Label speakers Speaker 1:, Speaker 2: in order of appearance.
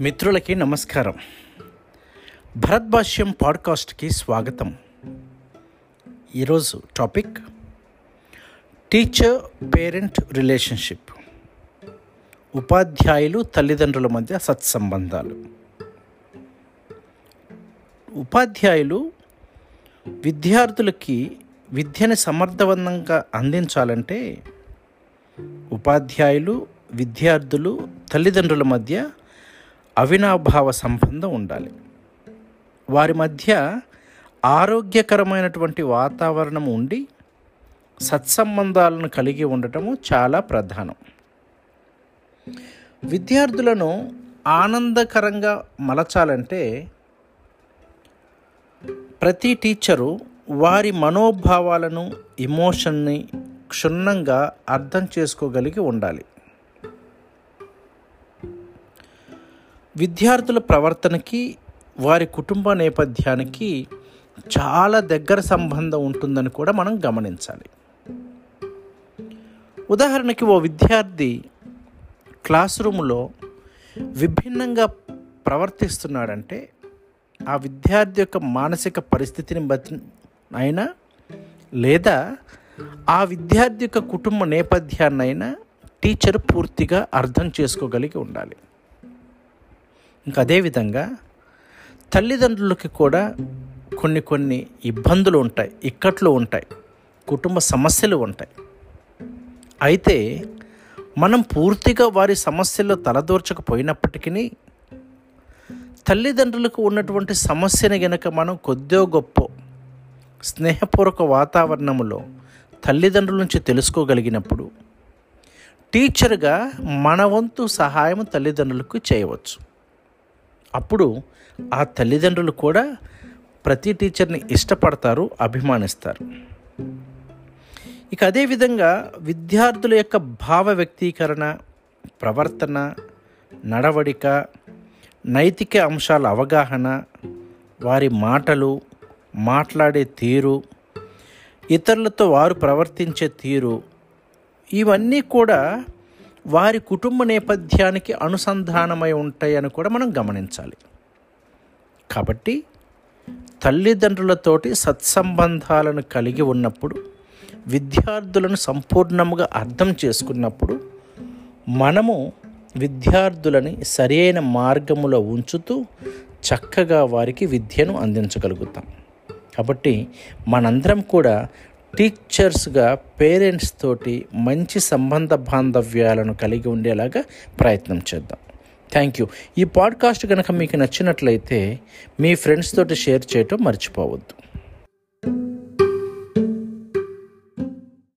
Speaker 1: మిత్రులకి నమస్కారం. భరద్భాష్యం పాడ్కాస్ట్కి స్వాగతం. ఈరోజు టాపిక్ టీచర్ పేరెంట్ రిలేషన్షిప్. ఉపాధ్యాయులు తల్లిదండ్రుల మధ్య సత్సంబంధాలు. ఉపాధ్యాయులు విద్యార్థులకి విద్యని సమర్థవంతంగా అందించాలంటే ఉపాధ్యాయులు విద్యార్థులు తల్లిదండ్రుల మధ్య అవినాభావ సంబంధం ఉండాలి. వారి మధ్య ఆరోగ్యకరమైనటువంటి వాతావరణం ఉండి సత్సంబంధాలను కలిగి ఉండటము చాలా ప్రధానం. విద్యార్థులను ఆనందకరంగా మలచాలంటే ప్రతి టీచరు వారి మనోభావాలను ఇమోషన్ని క్షుణ్ణంగా అర్థం చేసుకోగలిగి ఉండాలి. విద్యార్థుల ప్రవర్తనకి వారి కుటుంబ నేపథ్యానికి చాలా దగ్గర సంబంధం ఉంటుందని కూడా మనం గమనించాలి. ఉదాహరణకి ఓ విద్యార్థి క్లాస్ రూమ్లో విభిన్నంగా ప్రవర్తిస్తున్నాడంటే ఆ విద్యార్థి యొక్క మానసిక పరిస్థితిని బట్టి అయినా లేదా ఆ విద్యార్థి యొక్క కుటుంబ నేపథ్యాన్నైనా టీచర్ పూర్తిగా అర్థం చేసుకోగలిగి ఉండాలి. ఇంకా అదేవిధంగా తల్లిదండ్రులకి కూడా కొన్ని కొన్ని ఇబ్బందులు ఉంటాయి ఇక్కట్లు ఉంటాయి కుటుంబ సమస్యలు ఉంటాయి. అయితే మనం పూర్తిగా వారి సమస్యల్లో తలదూర్చకపోయినప్పటికీ తల్లిదండ్రులకు ఉన్నటువంటి సమస్యని గనక మనం కొద్దో గొప్ప స్నేహపూర్వక వాతావరణంలో తల్లిదండ్రుల నుంచి తెలుసుకోగలిగినప్పుడు టీచర్గా మన వంతు సహాయం తల్లిదండ్రులకు చేయవచ్చు. అప్పుడు ఆ తల్లిదండ్రులు కూడా ప్రతి టీచర్ని ఇష్టపడతారు అభిమానిస్తారు. ఇక అదేవిధంగా విద్యార్థుల యొక్క భావ వ్యక్తీకరణ ప్రవర్తన నడవడిక నైతిక అంశాల అవగాహన వారి మాటలు మాట్లాడే తీరు ఇతరులతో వారు ప్రవర్తించే తీరు ఇవన్నీ కూడా వారి కుటుంబ నేపథ్యానికి అనుసంధానమై ఉంటాయని కూడా మనం గమనించాలి. కాబట్టి తల్లిదండ్రులతోటి సత్సంబంధాలను కలిగి ఉన్నప్పుడు విద్యార్థులను సంపూర్ణంగా అర్థం చేసుకున్నప్పుడు మనము విద్యార్థులని సరైన మార్గములో ఉంచుతూ చక్కగా వారికి విద్యను అందించగలుగుతాం. కాబట్టి మనందరం కూడా టీచర్స్గా పేరెంట్స్ తోటి మంచి సంబంధ బాంధవ్యాలను కలిగి ఉండేలాగా ప్రయత్నం చేద్దాం. Thank you. ఈ పాడ్కాస్ట్ కనుక మీకు నచ్చినట్లయితే మీ ఫ్రెండ్స్ తోటి షేర్ చేయటం మర్చిపోవద్దు.